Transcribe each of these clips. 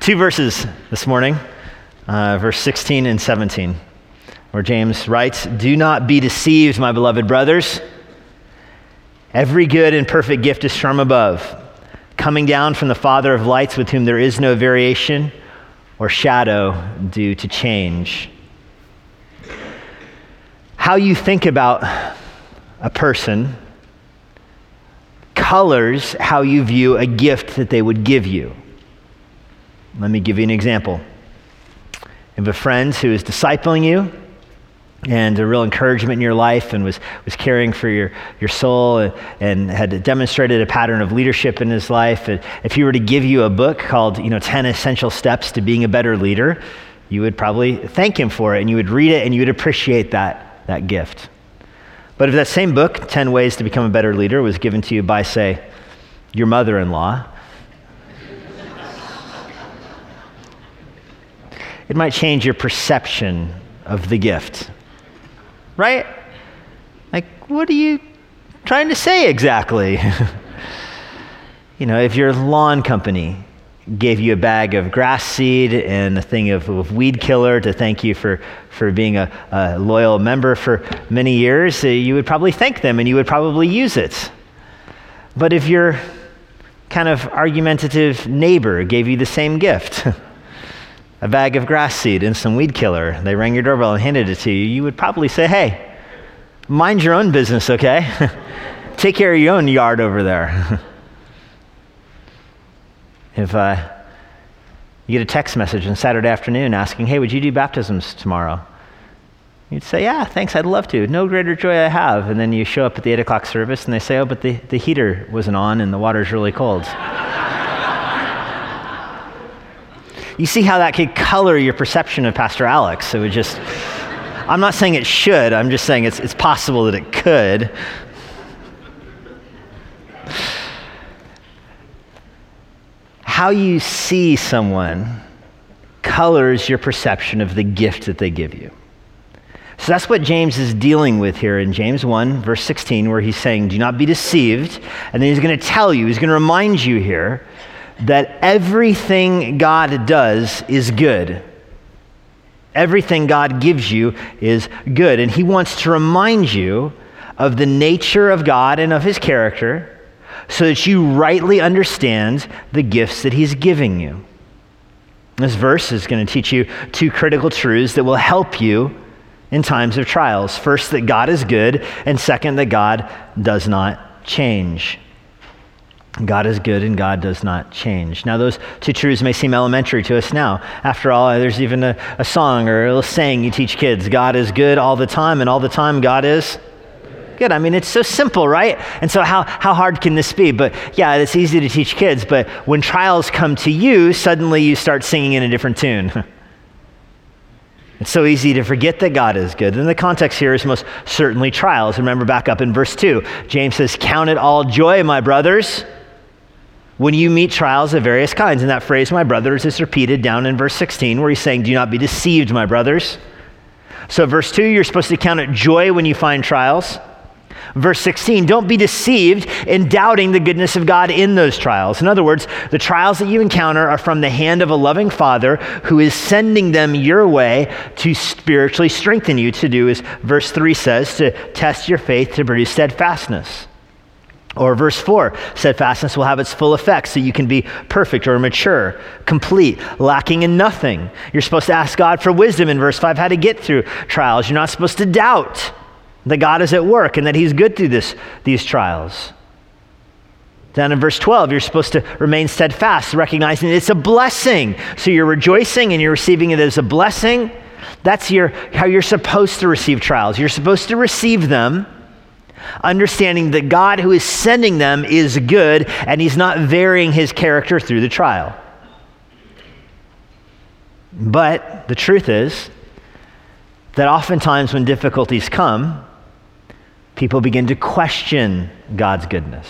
Two verses this morning, uh, verse 16 and 17, where James writes Do not be deceived, my beloved brothers. Every good and perfect gift is from above, coming down from the Father of lights, with whom there is no variation or shadow due to change. How you think about a person colors how you view a gift that they would give you. Let me give you an example. You have a friend who is discipling you and a real encouragement in your life and was, was caring for your, your soul and, and had demonstrated a pattern of leadership in his life. And if he were to give you a book called, you know, 10 Essential Steps to Being a Better Leader, you would probably thank him for it and you would read it and you would appreciate that, that gift. But if that same book, 10 Ways to Become a Better Leader, was given to you by, say, your mother in law, it might change your perception of the gift. Right? Like, what are you trying to say exactly? you know, if your lawn company gave you a bag of grass seed and a thing of, of weed killer to thank you for, for being a, a loyal member for many years, uh, you would probably thank them and you would probably use it. But if your kind of argumentative neighbor gave you the same gift, a bag of grass seed and some weed killer. They rang your doorbell and handed it to you. You would probably say, hey, mind your own business, okay? Take care of your own yard over there. if uh, you get a text message on Saturday afternoon asking, hey, would you do baptisms tomorrow? You'd say, yeah, thanks, I'd love to. No greater joy I have. And then you show up at the 8 o'clock service and they say, oh, but the, the heater wasn't on and the water's really cold. you see how that could color your perception of Pastor Alex. So it would just, I'm not saying it should, I'm just saying it's, it's possible that it could. How you see someone colors your perception of the gift that they give you. So that's what James is dealing with here in James 1, verse 16, where he's saying, Do not be deceived. And then he's going to tell you, he's going to remind you here that everything God does is good. Everything God gives you is good. And He wants to remind you of the nature of God and of His character so that you rightly understand the gifts that He's giving you. This verse is going to teach you two critical truths that will help you in times of trials. First, that God is good, and second, that God does not change. God is good and God does not change. Now, those two truths may seem elementary to us now. After all, there's even a, a song or a saying you teach kids God is good all the time, and all the time God is good. I mean, it's so simple, right? And so, how, how hard can this be? But yeah, it's easy to teach kids, but when trials come to you, suddenly you start singing in a different tune. It's so easy to forget that God is good. And the context here is most certainly trials. Remember back up in verse 2, James says, Count it all joy, my brothers when you meet trials of various kinds. And that phrase, my brothers, is repeated down in verse 16, where he's saying, Do not be deceived, my brothers. So, verse 2, you're supposed to count it joy when you find trials. Verse 16, don't be deceived in doubting the goodness of God in those trials. In other words, the trials that you encounter are from the hand of a loving Father who is sending them your way to spiritually strengthen you, to do as verse 3 says, to test your faith to produce steadfastness. Or verse 4, steadfastness will have its full effect so you can be perfect or mature, complete, lacking in nothing. You're supposed to ask God for wisdom in verse 5 how to get through trials. You're not supposed to doubt that God is at work and that He's good through this, these trials. Down in verse 12, you're supposed to remain steadfast, recognizing it's a blessing. So you're rejoicing and you're receiving it as a blessing. That's your, how you're supposed to receive trials. You're supposed to receive them understanding that God who is sending them is good and he's not varying his character through the trial. But the truth is that oftentimes when difficulties come, people begin to question God's goodness.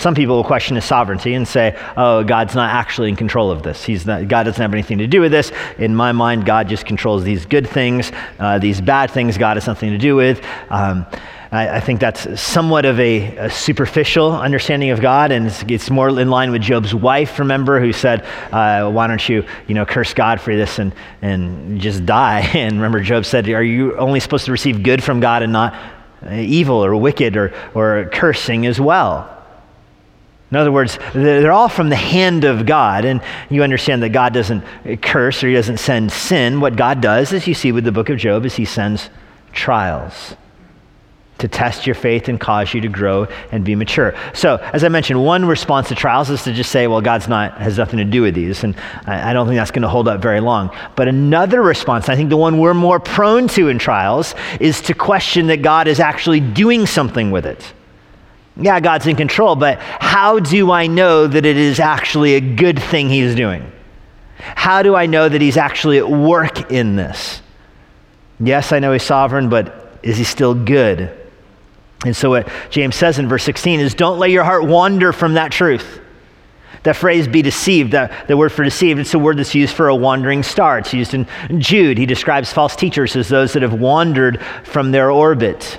Some people will question his sovereignty and say, oh, God's not actually in control of this. He's not, God doesn't have anything to do with this. In my mind, God just controls these good things. Uh, these bad things, God has nothing to do with. Um, I, I think that's somewhat of a, a, superficial understanding of God, and it's, it's, more in line with Job's wife, remember, who said, uh, Why don't you, you know, curse God for this and, and just die? And remember, Job said, Are you only supposed to receive good from God and not evil or wicked or, or cursing as well? In other words, they're all from the hand of God, and you understand that God doesn't curse or He doesn't send sin. What God does, as you see with the book of Job, is He sends trials to test your faith and cause you to grow and be mature. So, as I mentioned, one response to trials is to just say, well, God's not, has nothing to do with these. And I, I don't think that's going to hold up very long. But another response, I think the one we're more prone to in trials, is to question that God is actually doing something with it. Yeah, God's in control, but how do I know that it is actually a good thing He's doing? How do I know that He's actually at work in this? Yes, I know He's sovereign, but is He still good? And so, what James says in verse 16 is don't let your heart wander from that truth. That phrase, be deceived, that, the word for deceived, it's a word that's used for a wandering star. It's used in Jude. He describes false teachers as those that have wandered from their orbit.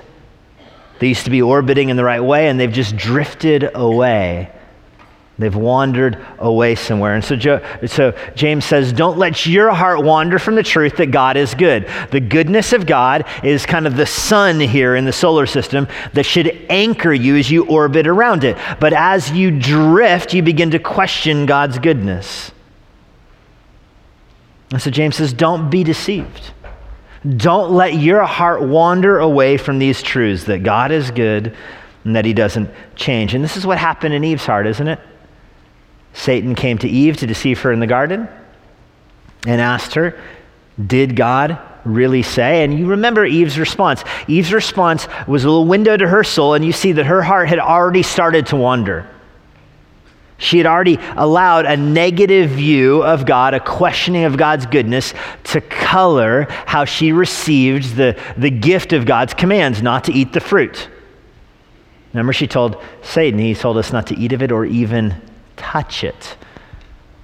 They used to be orbiting in the right way, and they've just drifted away. They've wandered away somewhere. And so, jo- so, James says, Don't let your heart wander from the truth that God is good. The goodness of God is kind of the sun here in the solar system that should anchor you as you orbit around it. But as you drift, you begin to question God's goodness. And so, James says, Don't be deceived. Don't let your heart wander away from these truths that God is good and that he doesn't change. And this is what happened in Eve's heart, isn't it? Satan came to Eve to deceive her in the garden and asked her, Did God really say? And you remember Eve's response. Eve's response was a little window to her soul, and you see that her heart had already started to wander. She had already allowed a negative view of God, a questioning of God's goodness, to color how she received the, the gift of God's commands not to eat the fruit. Remember, she told Satan, he told us not to eat of it or even touch it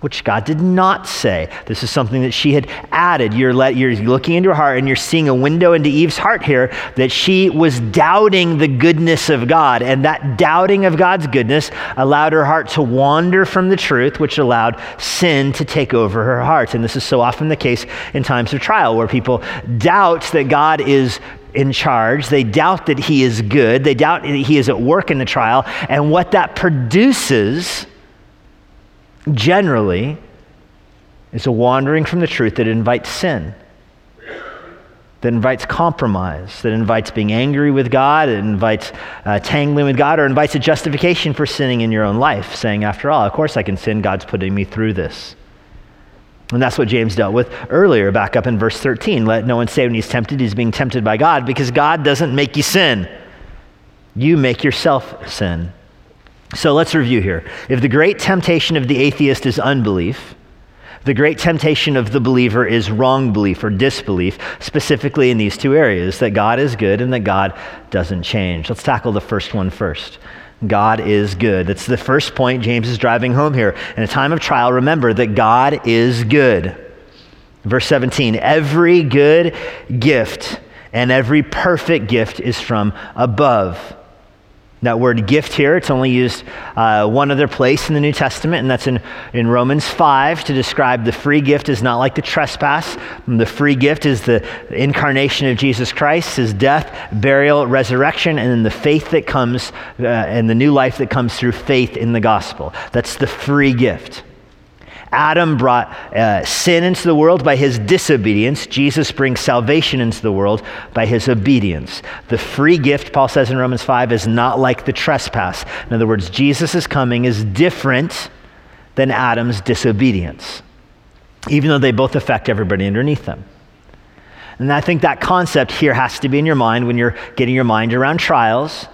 which God did not say. This is something that she had added. You're, let, you're looking into her heart and you're seeing a window into Eve's heart here that she was doubting the goodness of God. And that doubting of God's goodness allowed her heart to wander from the truth, which allowed sin to take over her heart. And this is so often the case in times of trial where people doubt that God is in charge. They doubt that he is good. They doubt that he is at work in the trial. And what that produces generally is a wandering from the truth that invites sin, that invites compromise, that invites being angry with God, that invites uh, tangling with God, or invites a justification for sinning in your own life, saying, after all, of course I can sin, God's putting me through this. And that's what James dealt with earlier, back up in verse 13. Let no one say when he's tempted, he's being tempted by God, because God doesn't make you sin. You make yourself sin. So let's review here. If the great temptation of the atheist is unbelief, the great temptation of the believer is wrong belief or disbelief, specifically in these two areas that God is good and that God doesn't change. Let's tackle the first one first. God is good. That's the first point James is driving home here. In a time of trial, remember that God is good. Verse 17 every good gift and every perfect gift is from above that word gift here, it's only used uh, one other place in the New Testament, and that's in, in Romans 5 to describe the free gift is not like the trespass. The free gift is the incarnation of Jesus Christ, his death, burial, resurrection, and then the faith that comes uh, and the new life that comes through faith in the gospel. That's the free gift. Adam brought uh, sin into the world by his disobedience. Jesus brings salvation into the world by his obedience. The free gift, Paul says in Romans 5, is not like the trespass. In other words, Jesus' coming is different than Adam's disobedience, even though they both affect everybody underneath them. And I think that concept here has to be in your mind when you're getting your mind around trials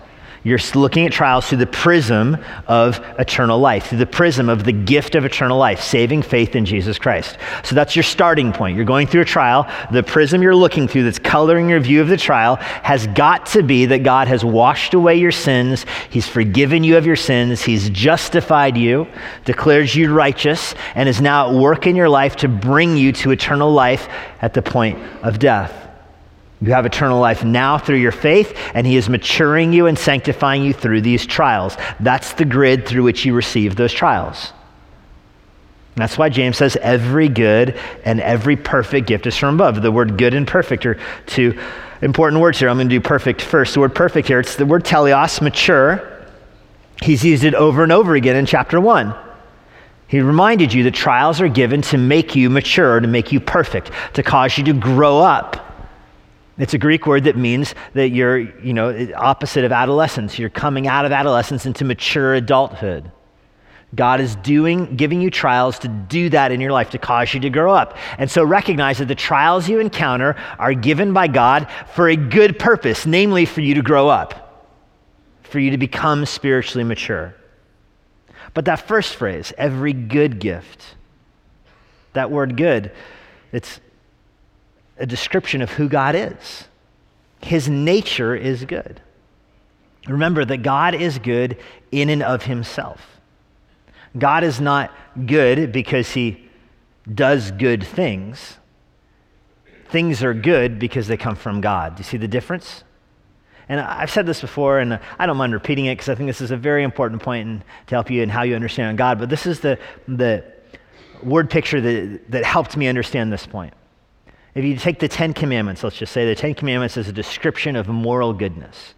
you're looking at trials through the prism of eternal life, through the prism of the gift of eternal life, saving faith in Jesus Christ. So that's your starting point. You're going through a trial. The prism you're looking through that's coloring your view of the trial has got to be that God has washed away your sins. He's forgiven you of your sins. He's justified you, declares you righteous, and is now at work in your life to bring you to eternal life at the point of death. You have eternal life now through your faith, and He is maturing you and sanctifying you through these trials. That's the grid through which you receive those trials. That's why James says every good and every perfect gift is from above. The word good and perfect are two important words here. I'm going to do perfect first. The word perfect here, it's the word teleios, mature. He's used it over and over again in chapter 1. He reminded you that trials are given to make you mature, to make you perfect, to cause you to grow up. It's a Greek word that means that you're, you know, opposite of adolescence. You're coming out of adolescence into mature adulthood. God is doing, giving you trials to do that in your life, to cause you to grow up. And so recognize that the trials you encounter are given by God for a good purpose, namely for you to grow up, for you to become spiritually mature. But that first phrase, every good gift, that word good, it's a description of who God is. His nature is good. Remember that God is good in and of himself. God is not good because he does good things. Things are good because they come from God. Do you see the difference? And I've said this before, and I don't mind repeating it because I think this is a very important point in, to help you in how you understand God. But this is the, the word picture that, that helped me understand this point. If you take the Ten Commandments, let's just say the Ten Commandments is a description of moral goodness.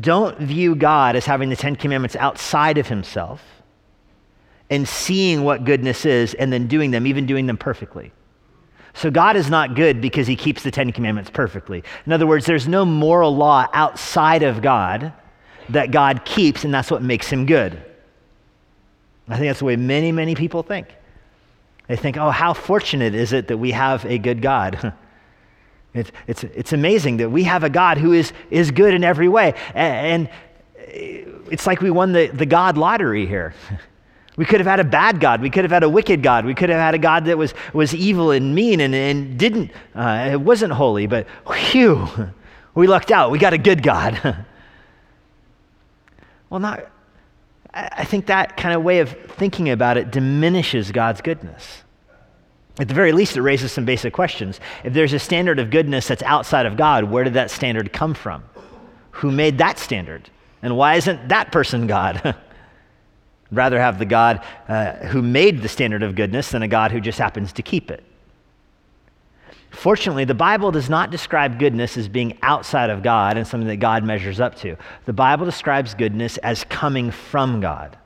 Don't view God as having the Ten Commandments outside of himself and seeing what goodness is and then doing them, even doing them perfectly. So God is not good because he keeps the Ten Commandments perfectly. In other words, there's no moral law outside of God that God keeps, and that's what makes him good. I think that's the way many, many people think. They think, oh, how fortunate is it that we have a good God? it's, it's, it's amazing that we have a God who is, is good in every way. And, it's like we won the, the God lottery here. We could have had a bad God. We could have had a wicked God. We could have had a God that was, was evil and mean and, and didn't, uh, it wasn't holy, but whew, we lucked out. We got a good God. well, not, I think that kind of way of thinking about it diminishes God's goodness. At the very least, it raises some basic questions. If there's a standard of goodness that's outside of God, where did that standard come from? Who made that standard? And why isn't that person God? I'd rather have the God uh, who made the standard of goodness than a God who just happens to keep it. Fortunately, the Bible does not describe goodness as being outside of God and something that God measures up to. The Bible describes goodness as coming from God.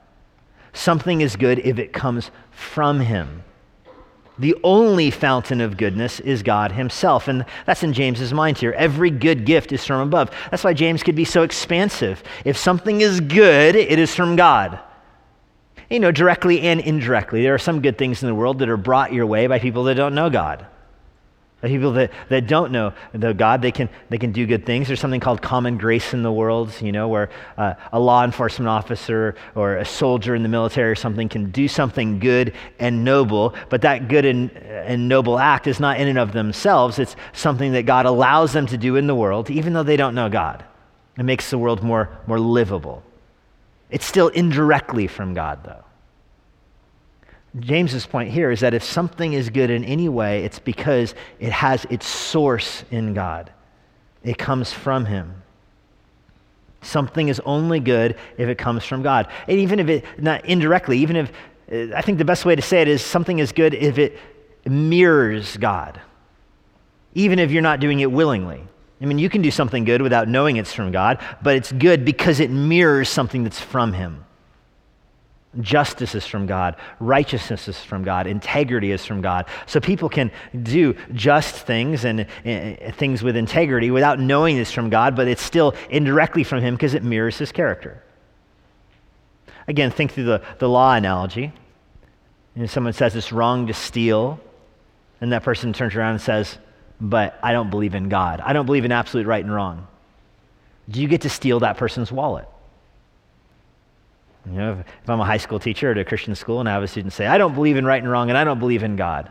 Something is good if it comes from Him. The only fountain of goodness is God Himself. And that's in James's mind here. Every good gift is from above. That's why James could be so expansive. If something is good, it is from God you know, directly and indirectly. There are some good things in the world that are brought your way by people that don't know God. People that, that don't know the God, they can, they can do good things. There's something called common grace in the world, you know, where uh, a law enforcement officer or a soldier in the military or something can do something good and noble, but that good and, and noble act is not in and of themselves. It's something that God allows them to do in the world, even though they don't know God. It makes the world more, more livable. It's still indirectly from God, though. James's point here is that if something is good in any way, it's because it has its source in God. It comes from Him. Something is only good if it comes from God. And even if it, not indirectly, even if, uh, I think the best way to say it is something is good if it mirrors God, even if you're not doing it willingly. I mean, you can do something good without knowing it's from God, but it's good because it mirrors something that's from Him. Justice is from God. Righteousness is from God. Integrity is from God. So people can do just things and uh, things with integrity without knowing it's from God, but it's still indirectly from Him because it mirrors His character. Again, think through the, the law analogy. And someone says it's wrong to steal, and that person turns around and says, but I don't believe in God. I don't believe in absolute right and wrong. Do you get to steal that person's wallet? You know, if, if I'm a high school teacher at a Christian school and I have a student say, I don't believe in right and wrong and I don't believe in God.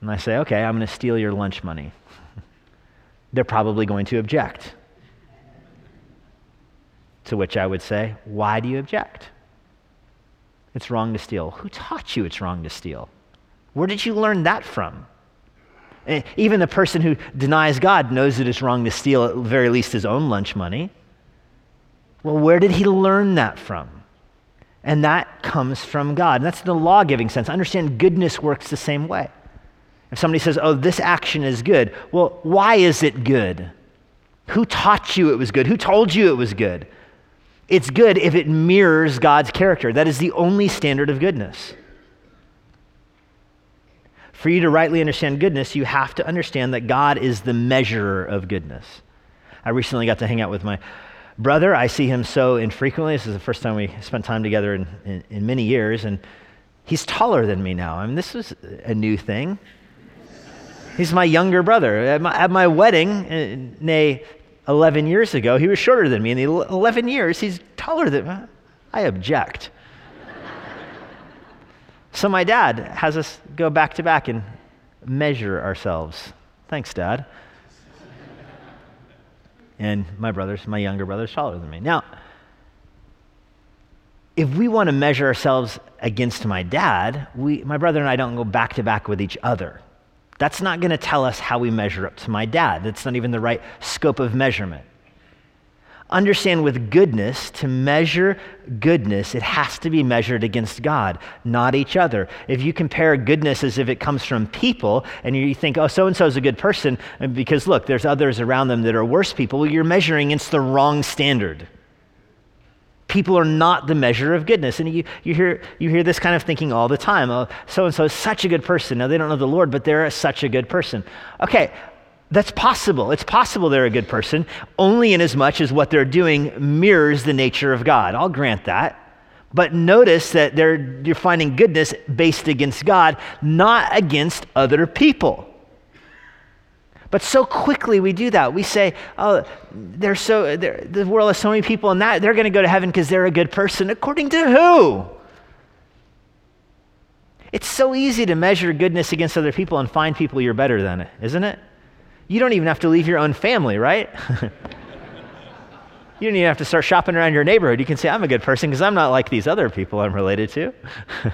And I say, okay, I'm going to steal your lunch money. They're probably going to object. To which I would say, why do you object? It's wrong to steal. Who taught you it's wrong to steal? Where did you learn that from? Eh, even the person who denies God knows that it's wrong to steal at very least his own lunch money. Well, where did he learn that from? And that comes from God. And that's the law giving sense. Understand goodness works the same way. If somebody says, oh, this action is good, well, why is it good? Who taught you it was good? Who told you it was good? It's good if it mirrors God's character. That is the only standard of goodness. For you to rightly understand goodness, you have to understand that God is the measurer of goodness. I recently got to hang out with my brother. I see him so infrequently. This is the first time we spent time together in, in, in many years, and he's taller than me now. I mean, this is a new thing. He's my younger brother. At my, at my wedding, uh, nay, 11 years ago, he was shorter than me. In the 11 years, he's taller than me. I object. so my dad has us go back to back and measure ourselves. Thanks, Dad. And my brother's, my younger brother's taller than me. Now, if we want to measure ourselves against my dad, we, my brother and I don't go back to back with each other. That's not going to tell us how we measure up to my dad. That's not even the right scope of measurement. Understand with goodness, to measure goodness, it has to be measured against God, not each other. If you compare goodness as if it comes from people and you think, oh, so and so is a good person, because look, there's others around them that are worse people, well, you're measuring against the wrong standard. People are not the measure of goodness. And you, you, hear, you hear this kind of thinking all the time. Oh, so and so is such a good person. Now, they don't know the Lord, but they're such a good person. Okay, that's possible. It's possible they're a good person, only in as much as what they're doing mirrors the nature of God. I'll grant that. But notice that you're finding goodness based against God, not against other people. But so quickly we do that. We say, oh, there's so, they're, the world has so many people in that, they're going to go to heaven because they're a good person. According to who? It's so easy to measure goodness against other people and find people you're better than, isn't it? You don't even have to leave your own family, right? you don't even have to start shopping around your neighborhood. You can say, I'm a good person because I'm not like these other people I'm related to.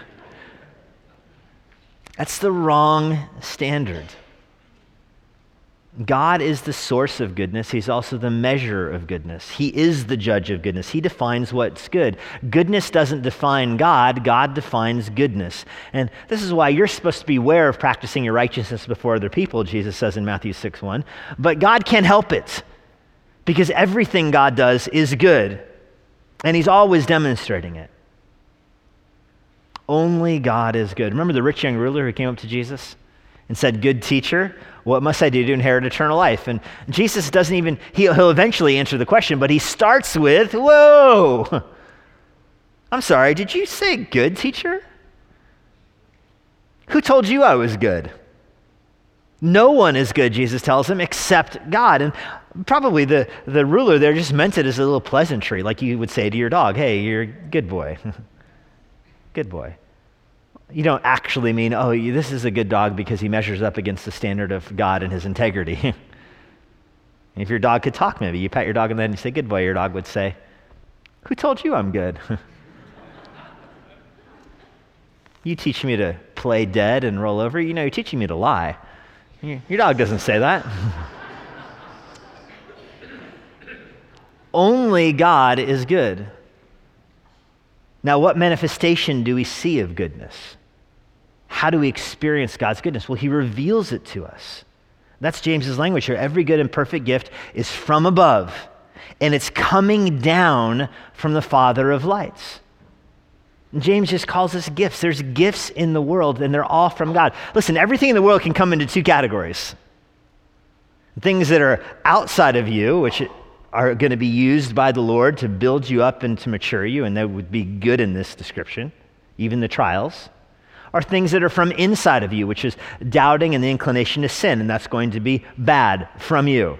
That's the wrong standard. God is the source of goodness. He's also the measure of goodness. He is the judge of goodness. He defines what's good. Goodness doesn't define God, God defines goodness. And this is why you're supposed to beware of practicing your righteousness before other people, Jesus says in Matthew 6 1. But God can't help it because everything God does is good, and He's always demonstrating it. Only God is good. Remember the rich young ruler who came up to Jesus and said, Good teacher, what must I do to inherit eternal life? And Jesus doesn't even, he'll eventually answer the question, but he starts with, Whoa! I'm sorry, did you say good, teacher? Who told you I was good? No one is good, Jesus tells him, except God. And probably the, the ruler there just meant it as a little pleasantry, like you would say to your dog, Hey, you're a good boy. good boy you don't actually mean, oh, this is a good dog because he measures up against the standard of God and his integrity. if your dog could talk, maybe you pat your dog and then you say, good boy, your dog would say, who told you I'm good? you teach me to play dead and roll over. You know, you're teaching me to lie. Your dog doesn't say that. Only God is good. Now, what manifestation do we see of goodness? How do we experience God's goodness? Well, He reveals it to us. That's James's language here. Every good and perfect gift is from above, and it's coming down from the Father of lights. James just calls us gifts. There's gifts in the world, and they're all from God. Listen, everything in the world can come into two categories things that are outside of you, which are going to be used by the Lord to build you up and to mature you, and that would be good in this description, even the trials are things that are from inside of you, which is doubting and the inclination to sin, and that's going to be bad from you.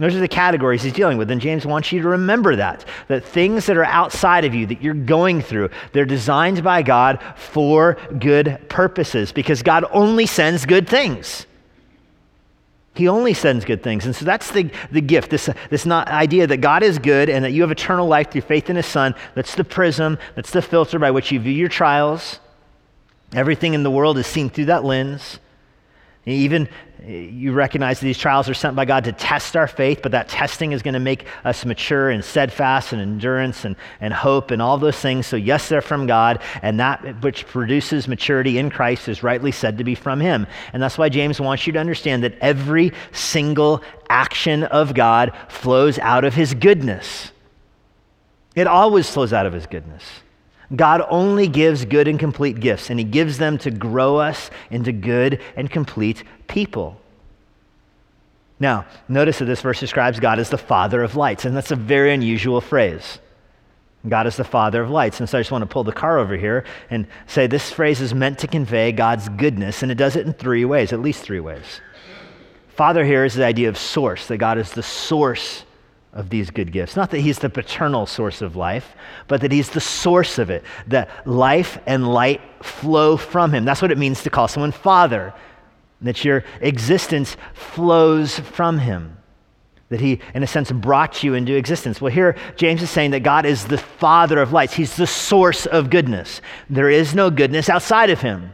Those are the categories he's dealing with. And James wants you to remember that. That things that are outside of you, that you're going through, they're designed by God for good purposes because God only sends good things. He only sends good things. And so that's the, the gift, this, this not idea that God is good and that you have eternal life through faith in His Son. That's the prism, that's the filter by which you view your trials. Everything in the world is seen through that lens. Even you recognize these trials are sent by God to test our faith, but that testing is going to make us mature and steadfast and endurance and, and hope and all those things. So, yes, they're from God, and that which produces maturity in Christ is rightly said to be from Him. And that's why James wants you to understand that every single action of God flows out of His goodness. It always flows out of His goodness. God only gives good and complete gifts, and He gives them to grow us into good and complete people. Now, notice that this verse describes God as the Father of lights, and that's a very unusual phrase. God is the Father of lights. And so I just want to pull the car over here and say this phrase is meant to convey God's goodness, and it does it in three ways, at least three ways. Father here is the idea of source, that God is the source of these good gifts. Not that he's the paternal source of life, but that he's the source of it, that life and light flow from him. That's what it means to call someone father, that your existence flows from him. That he, in a sense, brought you into existence. Well, here James is saying that God is the Father of lights. He's the source of goodness. There is no goodness outside of him.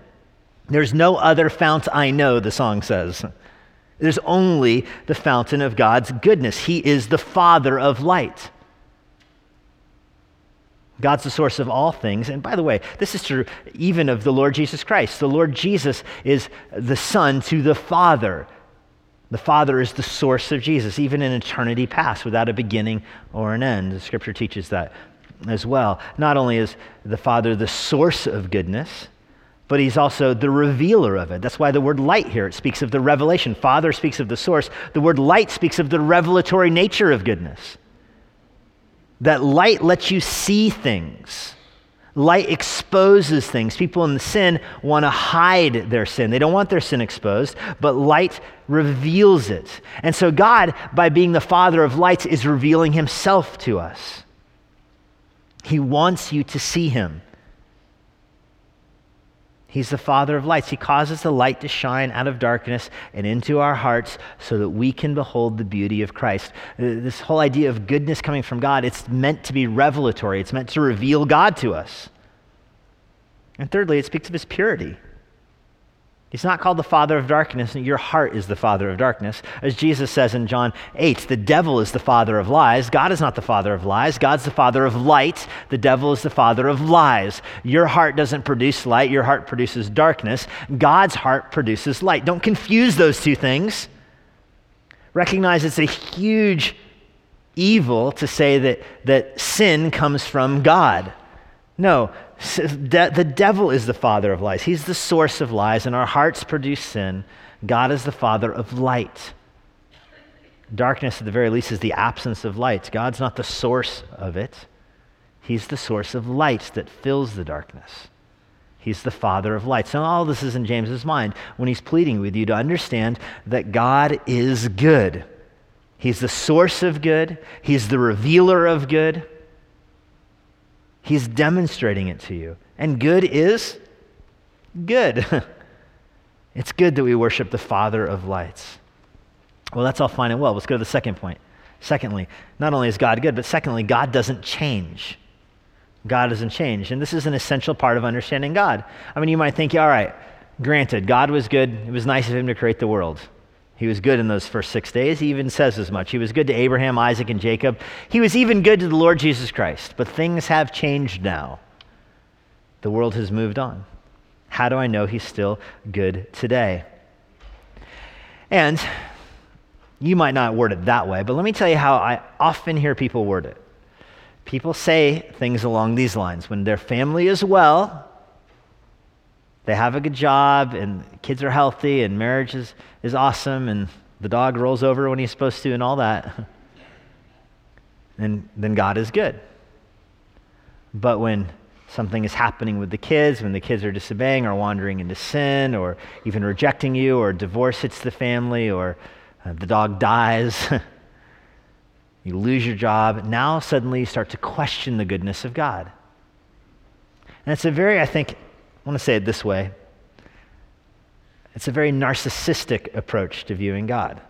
There's no other fount I know, the song says. There's only the fountain of God's goodness. He is the Father of light. God's the source of all things. And by the way, this is true even of the Lord Jesus Christ. The Lord Jesus is the Son to the Father. The Father is the source of Jesus, even in eternity past, without a beginning or an end. The scripture teaches that as well. Not only is the Father the source of goodness, but he's also the revealer of it. That's why the word light here, it speaks of the revelation. Father speaks of the source. The word light speaks of the revelatory nature of goodness. That light lets you see things. Light exposes things. People in sin want to hide their sin. They don't want their sin exposed, but light reveals it. And so, God, by being the Father of lights, is revealing Himself to us. He wants you to see Him. He's the Father of lights. He causes the light to shine out of darkness and into our hearts so that we can behold the beauty of Christ. Uh, this whole idea of goodness coming from God, it's meant to be revelatory, it's meant to reveal God to us. And thirdly, it speaks of his purity. He's not called the father of darkness, and your heart is the father of darkness. As Jesus says in John 8, the devil is the father of lies. God is not the father of lies. God's the father of light. The devil is the father of lies. Your heart doesn't produce light, your heart produces darkness. God's heart produces light. Don't confuse those two things. Recognize it's a huge evil to say that, that sin comes from God. No, the devil is the father of lies. He's the source of lies, and our hearts produce sin. God is the father of light. Darkness, at the very least, is the absence of light. God's not the source of it, He's the source of light that fills the darkness. He's the father of light. So, all this is in James's mind when he's pleading with you to understand that God is good. He's the source of good, He's the revealer of good. He's demonstrating it to you. And good is good. it's good that we worship the Father of lights. Well, that's all fine and well. Let's go to the second point. Secondly, not only is God good, but secondly, God doesn't change. God doesn't change. And this is an essential part of understanding God. I mean, you might think, all right, granted, God was good. It was nice of him to create the world. He was good in those first six days. He even says as much. He was good to Abraham, Isaac, and Jacob. He was even good to the Lord Jesus Christ. But things have changed now. The world has moved on. How do I know he's still good today? And you might not word it that way, but let me tell you how I often hear people word it. People say things along these lines when their family is well, they have a good job and kids are healthy and marriage is, is awesome and the dog rolls over when he's supposed to and all that, and then God is good. But when something is happening with the kids, when the kids are disobeying or wandering into sin or even rejecting you, or divorce hits the family, or uh, the dog dies, you lose your job, now suddenly you start to question the goodness of God. And it's a very, I think, I want to say it this way it's a very narcissistic approach to viewing God.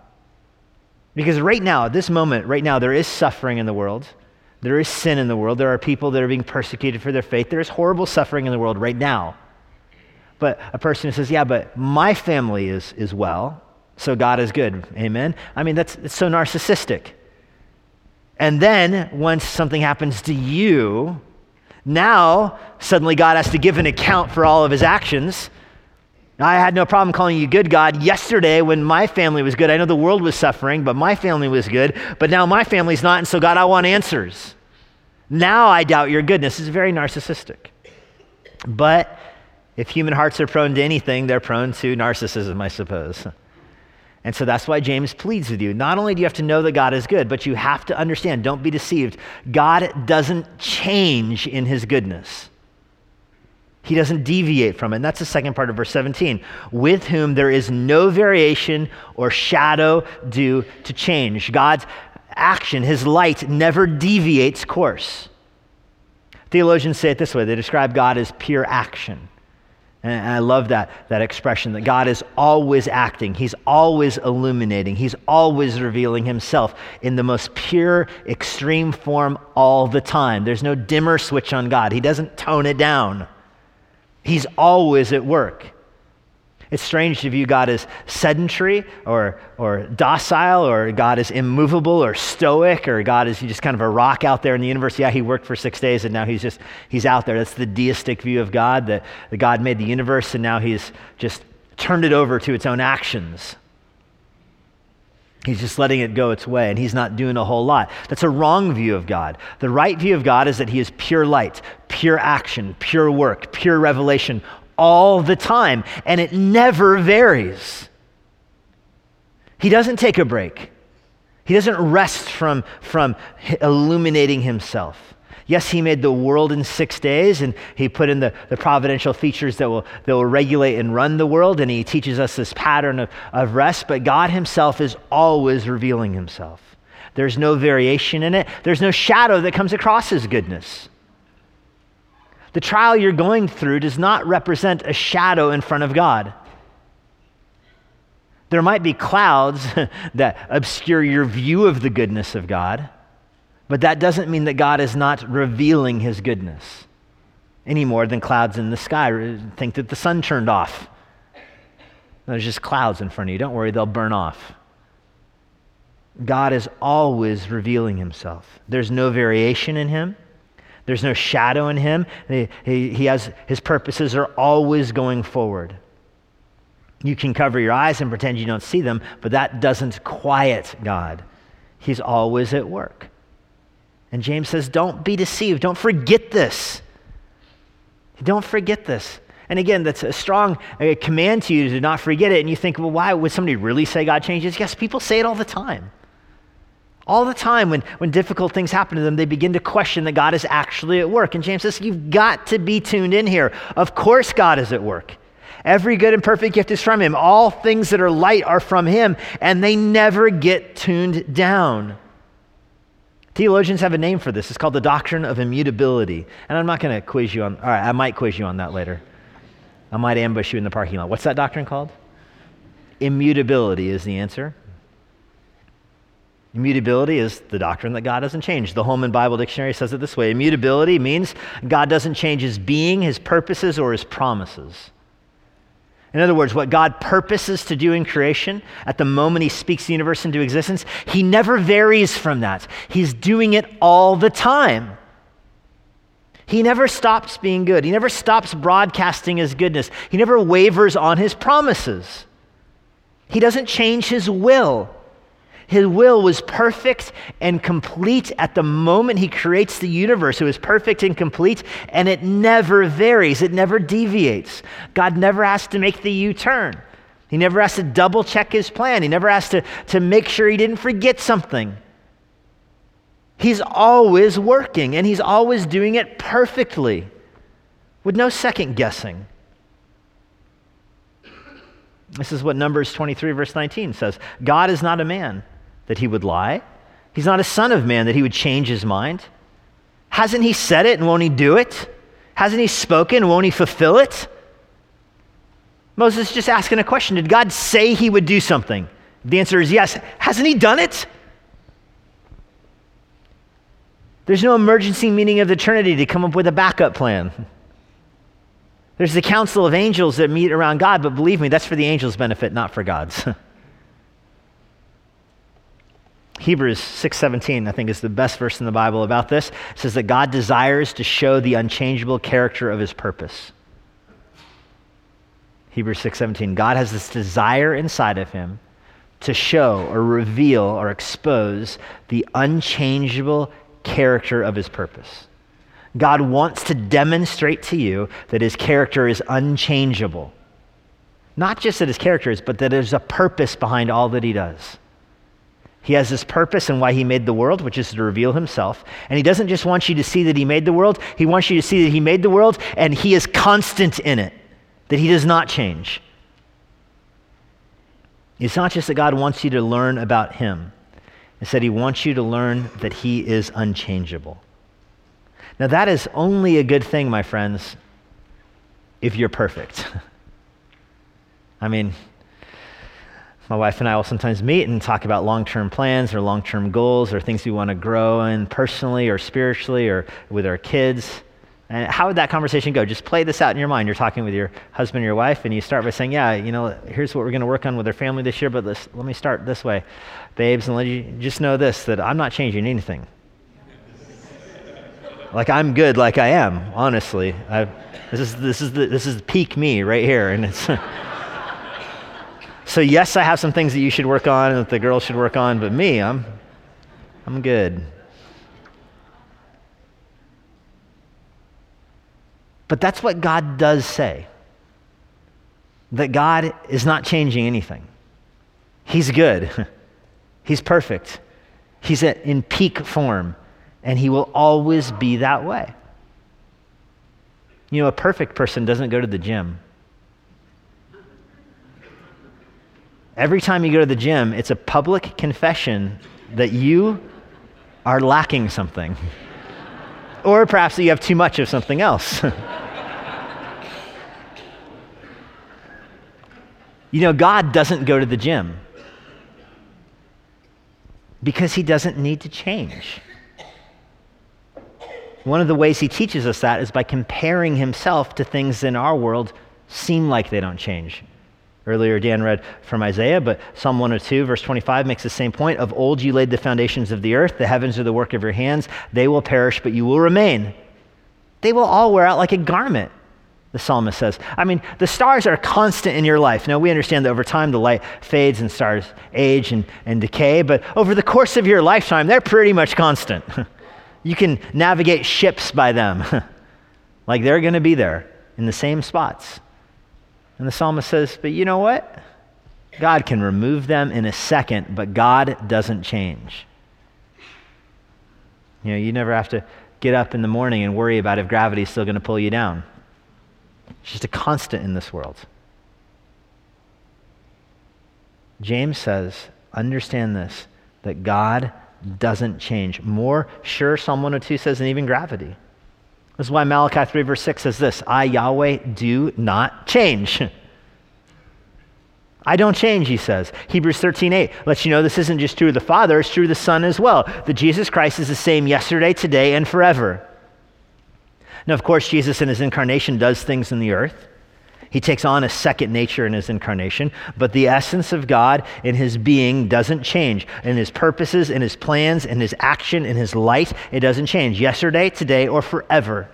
Because right now, at this moment, right now, there is suffering in the world. There is sin in the world. There are people that are being persecuted for their faith. There is horrible suffering in the world right now. But a person who says, yeah, but my family is, is well, so God is good. Amen? I mean, that's it's so narcissistic. And then once something happens to you, now suddenly God has to give an account for all of his actions. I had no problem calling you good, God. Yesterday, when my family was good, I know the world was suffering, but my family was good. But now my family's not, and so God, I want answers. Now I doubt your goodness. It's very narcissistic. But if human hearts are prone to anything, they're prone to narcissism, I suppose. And so that's why James pleads with you. Not only do you have to know that God is good, but you have to understand, don't be deceived. God doesn't change in his goodness. He doesn't deviate from it. And that's the second part of verse 17. With whom there is no variation or shadow due to change. God's action, his light, never deviates course. Theologians say it this way they describe God as pure action. And I love that, that expression that God is always acting, He's always illuminating, He's always revealing Himself in the most pure, extreme form all the time. There's no dimmer switch on God, He doesn't tone it down. He's always at work. It's strange to view God as sedentary or, or docile or God is immovable or stoic or God is just kind of a rock out there in the universe. Yeah, he worked for six days and now he's just, he's out there. That's the deistic view of God, that, that God made the universe and now he's just turned it over to its own actions. He's just letting it go its way, and he's not doing a whole lot. That's a wrong view of God. The right view of God is that he is pure light, pure action, pure work, pure revelation all the time, and it never varies. He doesn't take a break, he doesn't rest from, from illuminating himself. Yes, he made the world in six days, and he put in the, the providential features that will, that will regulate and run the world, and he teaches us this pattern of, of rest, but God himself is always revealing himself. There's no variation in it, there's no shadow that comes across his goodness. The trial you're going through does not represent a shadow in front of God. There might be clouds that obscure your view of the goodness of God. But that doesn't mean that God is not revealing his goodness any more than clouds in the sky. Think that the sun turned off. There's just clouds in front of you. Don't worry, they'll burn off. God is always revealing himself. There's no variation in him. There's no shadow in him. He, he, he has, his purposes are always going forward. You can cover your eyes and pretend you don't see them, but that doesn't quiet God. He's always at work. And James says, don't be deceived. Don't forget this. Don't forget this. And again, that's a strong command to you to not forget it. And you think, well, why would somebody really say God changes? Yes, people say it all the time. All the time, when, when difficult things happen to them, they begin to question that God is actually at work. And James says, You've got to be tuned in here. Of course, God is at work. Every good and perfect gift is from Him. All things that are light are from Him, and they never get tuned down. Theologians have a name for this. It's called the doctrine of immutability. And I'm not going to quiz you on, all right, I might quiz you on that later. I might ambush you in the parking lot. What's that doctrine called? Immutability is the answer. Immutability is the doctrine that God doesn't change. The Holman Bible Dictionary says it this way Immutability means God doesn't change his being, his purposes, or his promises. In other words, what God purposes to do in creation at the moment He speaks the universe into existence, He never varies from that. He's doing it all the time. He never stops being good. He never stops broadcasting His goodness. He never wavers on His promises. He doesn't change His will. His will was perfect and complete at the moment he creates the universe. It was perfect and complete, and it never varies, it never deviates. God never has to make the U turn. He never has to double check his plan. He never has to, to make sure he didn't forget something. He's always working, and he's always doing it perfectly with no second guessing. This is what Numbers 23, verse 19 says God is not a man that he would lie. He's not a son of man that he would change his mind. Hasn't he said it and won't he do it? Hasn't he spoken? Won't he fulfill it? Moses is just asking a question Did God say he would do something? The answer is yes. Hasn't he done it? There's no emergency meeting of the Trinity to come up with a backup plan. There's the council of angels that meet around God, but believe me, that's for the angels' benefit, not for God's. Hebrews 6:17 I think is the best verse in the Bible about this. It says that God desires to show the unchangeable character of his purpose. Hebrews 6:17 God has this desire inside of him to show or reveal or expose the unchangeable character of his purpose. God wants to demonstrate to you that his character is unchangeable. Not just that his character is, but that there's a purpose behind all that he does. He has this purpose and why he made the world, which is to reveal himself. And he doesn't just want you to see that he made the world, he wants you to see that he made the world and he is constant in it, that he does not change. It's not just that God wants you to learn about him, it's that he wants you to learn that he is unchangeable. Now, that is only a good thing, my friends, if you're perfect. I mean, my wife and I will sometimes meet and talk about long term plans or long term goals or things we want to grow in personally or spiritually or with our kids. And how would that conversation go? Just play this out in your mind. You're talking with your husband or your wife, and you start by saying, Yeah, you know, here's what we're going to work on with our family this year, but let's, let me start this way. Babes, and let you just know this that I'm not changing anything. like, I'm good like I am, honestly. I've, this, is, this, is the, this is peak me right here. And it's. So, yes, I have some things that you should work on and that the girls should work on, but me, I'm, I'm good. But that's what God does say that God is not changing anything. He's good, He's perfect, He's in peak form, and He will always be that way. You know, a perfect person doesn't go to the gym. Every time you go to the gym, it's a public confession that you are lacking something. or perhaps that you have too much of something else. you know, God doesn't go to the gym because he doesn't need to change. One of the ways he teaches us that is by comparing himself to things in our world seem like they don't change. Earlier, Dan read from Isaiah, but Psalm 102, verse 25, makes the same point. Of old you laid the foundations of the earth, the heavens are the work of your hands. They will perish, but you will remain. They will all wear out like a garment, the psalmist says. I mean, the stars are constant in your life. Now, we understand that over time the light fades and stars age and, and decay, but over the course of your lifetime, they're pretty much constant. you can navigate ships by them, like they're going to be there in the same spots. And the psalmist says, But you know what? God can remove them in a second, but God doesn't change. You know, you never have to get up in the morning and worry about if gravity is still going to pull you down. It's just a constant in this world. James says, understand this, that God doesn't change. More sure, Psalm 102 says, than even gravity. This is why Malachi 3, verse 6 says this I, Yahweh, do not change. I don't change, he says. Hebrews 13, 8 lets you know this isn't just true of the Father, it's true of the Son as well. That Jesus Christ is the same yesterday, today, and forever. Now, of course, Jesus in his incarnation does things in the earth. He takes on a second nature in his incarnation, but the essence of God in his being doesn't change. In his purposes, in his plans, in his action, in his light, it doesn't change. Yesterday, today, or forever.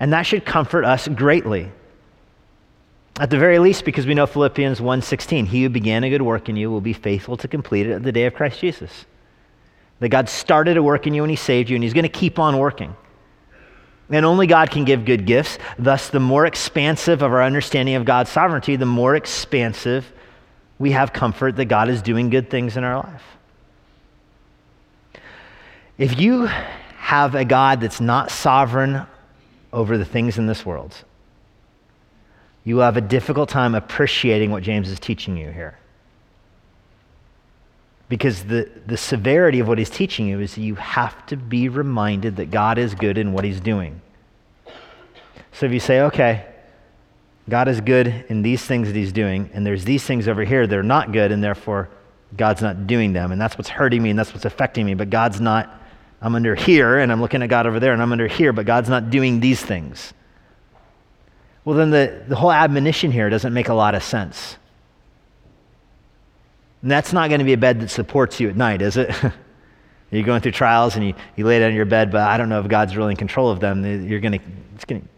And that should comfort us greatly. At the very least, because we know Philippians 1:16, he who began a good work in you will be faithful to complete it at the day of Christ Jesus. That God started a work in you and he saved you, and he's going to keep on working. And only God can give good gifts. Thus, the more expansive of our understanding of God's sovereignty, the more expansive we have comfort that God is doing good things in our life. If you have a God that's not sovereign over the things in this world, you will have a difficult time appreciating what James is teaching you here. Because the, the severity of what he's teaching you is you have to be reminded that God is good in what he's doing. So if you say, okay, God is good in these things that he's doing, and there's these things over here that are not good, and therefore God's not doing them, and that's what's hurting me, and that's what's affecting me, but God's not, I'm under here, and I'm looking at God over there, and I'm under here, but God's not doing these things. well, then the, the whole admonition here doesn't make a lot of sense. And that's not going to be a bed that supports you at night, is it? You're going through trials and you, you lay down in your bed, but I don't know if God's really in control of them. You're going to, it's going to,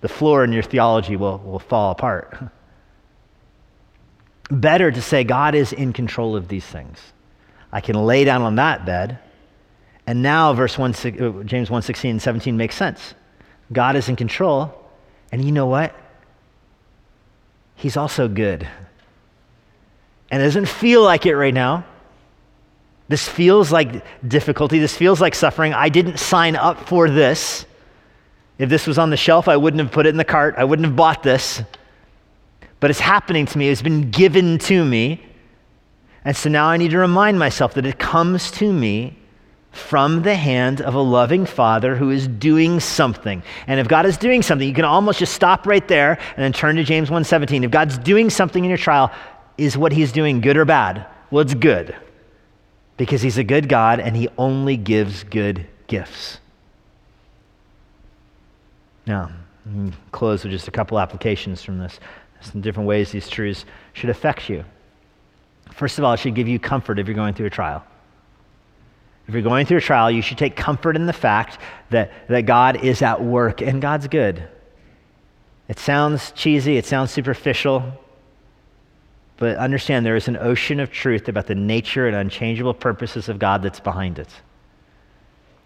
the floor in your theology will, will fall apart. Better to say, God is in control of these things. I can lay down on that bed. And now, verse 1, uh, James 1 16 and 17 makes sense. God is in control. And you know what? He's also good. And it doesn't feel like it right now. This feels like difficulty. This feels like suffering. I didn't sign up for this. If this was on the shelf, I wouldn't have put it in the cart. I wouldn't have bought this. But it's happening to me. It's been given to me. And so now I need to remind myself that it comes to me from the hand of a loving father who is doing something. And if God is doing something, you can almost just stop right there and then turn to James 1:17. If God's doing something in your trial, is what he's doing good or bad? Well, it's good. Because he's a good God and he only gives good gifts. Now, close with just a couple applications from this. Some different ways these truths should affect you. First of all, it should give you comfort if you're going through a trial. If you're going through a trial, you should take comfort in the fact that, that God is at work and God's good. It sounds cheesy, it sounds superficial, but understand there is an ocean of truth about the nature and unchangeable purposes of God that's behind it.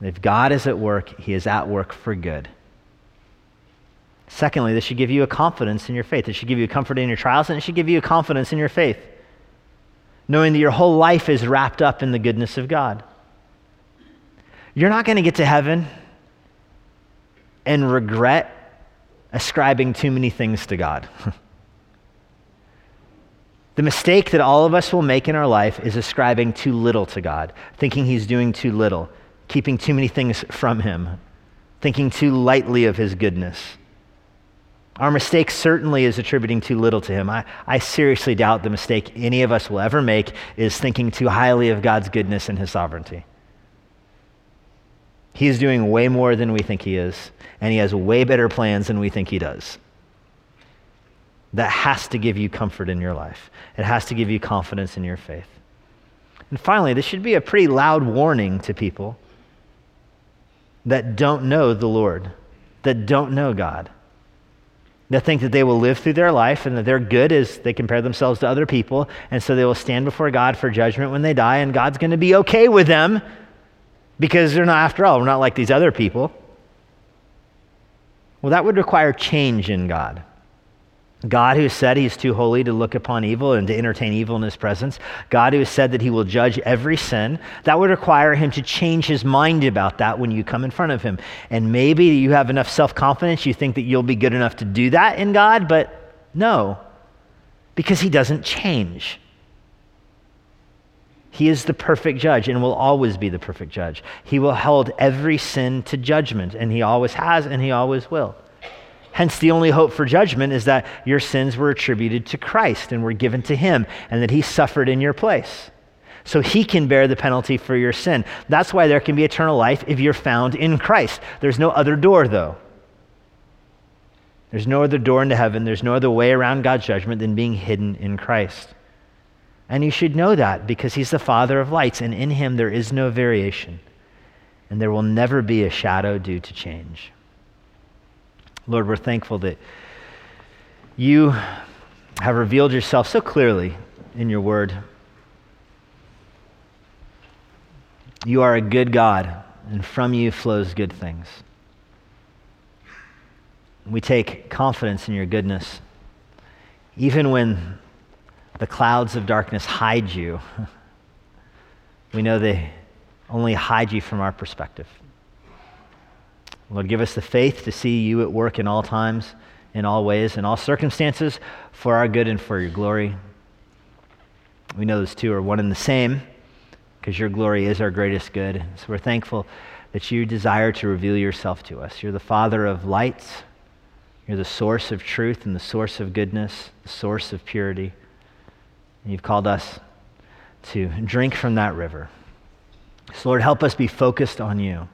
If God is at work, He is at work for good. Secondly, this should give you a confidence in your faith. It should give you comfort in your trials, and it should give you a confidence in your faith, knowing that your whole life is wrapped up in the goodness of God. You're not going to get to heaven and regret ascribing too many things to God. the mistake that all of us will make in our life is ascribing too little to God, thinking He's doing too little, keeping too many things from Him, thinking too lightly of His goodness. Our mistake certainly is attributing too little to Him. I, I seriously doubt the mistake any of us will ever make is thinking too highly of God's goodness and His sovereignty. He is doing way more than we think He is, and He has way better plans than we think He does. That has to give you comfort in your life, it has to give you confidence in your faith. And finally, this should be a pretty loud warning to people that don't know the Lord, that don't know God that think that they will live through their life and that they're good is they compare themselves to other people. And so they will stand before God for judgment when they die, and God's going to be okay with them because they're not, after all, we're not like these other people. Well, that would require change in God. God who said he's too holy to look upon evil and to entertain evil in his presence. God who said that he will judge every sin. That would require him to change his mind about that when you come in front of him. And maybe you have enough self confidence, you think that you'll be good enough to do that in God, but no, because he doesn't change. He is the perfect judge and will always be the perfect judge. He will hold every sin to judgment, and he always has and he always will. Hence, the only hope for judgment is that your sins were attributed to Christ and were given to Him, and that He suffered in your place. So He can bear the penalty for your sin. That's why there can be eternal life if you're found in Christ. There's no other door, though. There's no other door into heaven. There's no other way around God's judgment than being hidden in Christ. And you should know that because He's the Father of lights, and in Him there is no variation, and there will never be a shadow due to change. Lord, we're thankful that you have revealed yourself so clearly in your word. You are a good God, and from you flows good things. We take confidence in your goodness. Even when the clouds of darkness hide you, we know they only hide you from our perspective. Lord, give us the faith to see you at work in all times, in all ways, in all circumstances, for our good and for your glory. We know those two are one and the same because your glory is our greatest good. So we're thankful that you desire to reveal yourself to us. You're the Father of lights, you're the source of truth and the source of goodness, the source of purity. And you've called us to drink from that river. So, Lord, help us be focused on you.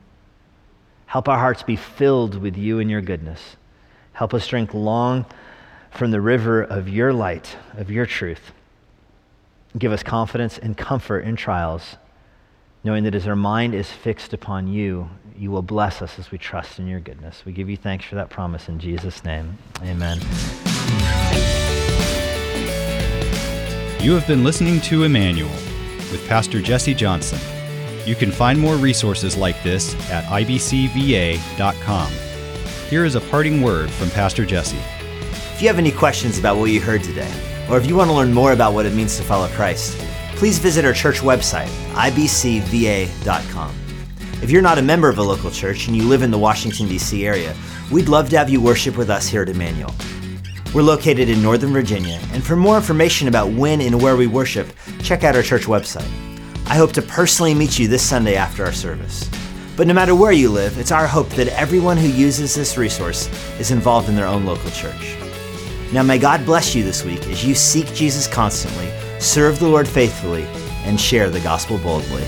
Help our hearts be filled with you and your goodness. Help us drink long from the river of your light, of your truth. Give us confidence and comfort in trials, knowing that as our mind is fixed upon you, you will bless us as we trust in your goodness. We give you thanks for that promise in Jesus' name. Amen. You have been listening to Immanuel with Pastor Jesse Johnson. You can find more resources like this at ibcva.com. Here is a parting word from Pastor Jesse. If you have any questions about what you heard today, or if you want to learn more about what it means to follow Christ, please visit our church website, ibcva.com. If you're not a member of a local church and you live in the Washington, D.C. area, we'd love to have you worship with us here at Immanuel. We're located in Northern Virginia, and for more information about when and where we worship, check out our church website. I hope to personally meet you this Sunday after our service. But no matter where you live, it's our hope that everyone who uses this resource is involved in their own local church. Now, may God bless you this week as you seek Jesus constantly, serve the Lord faithfully, and share the gospel boldly.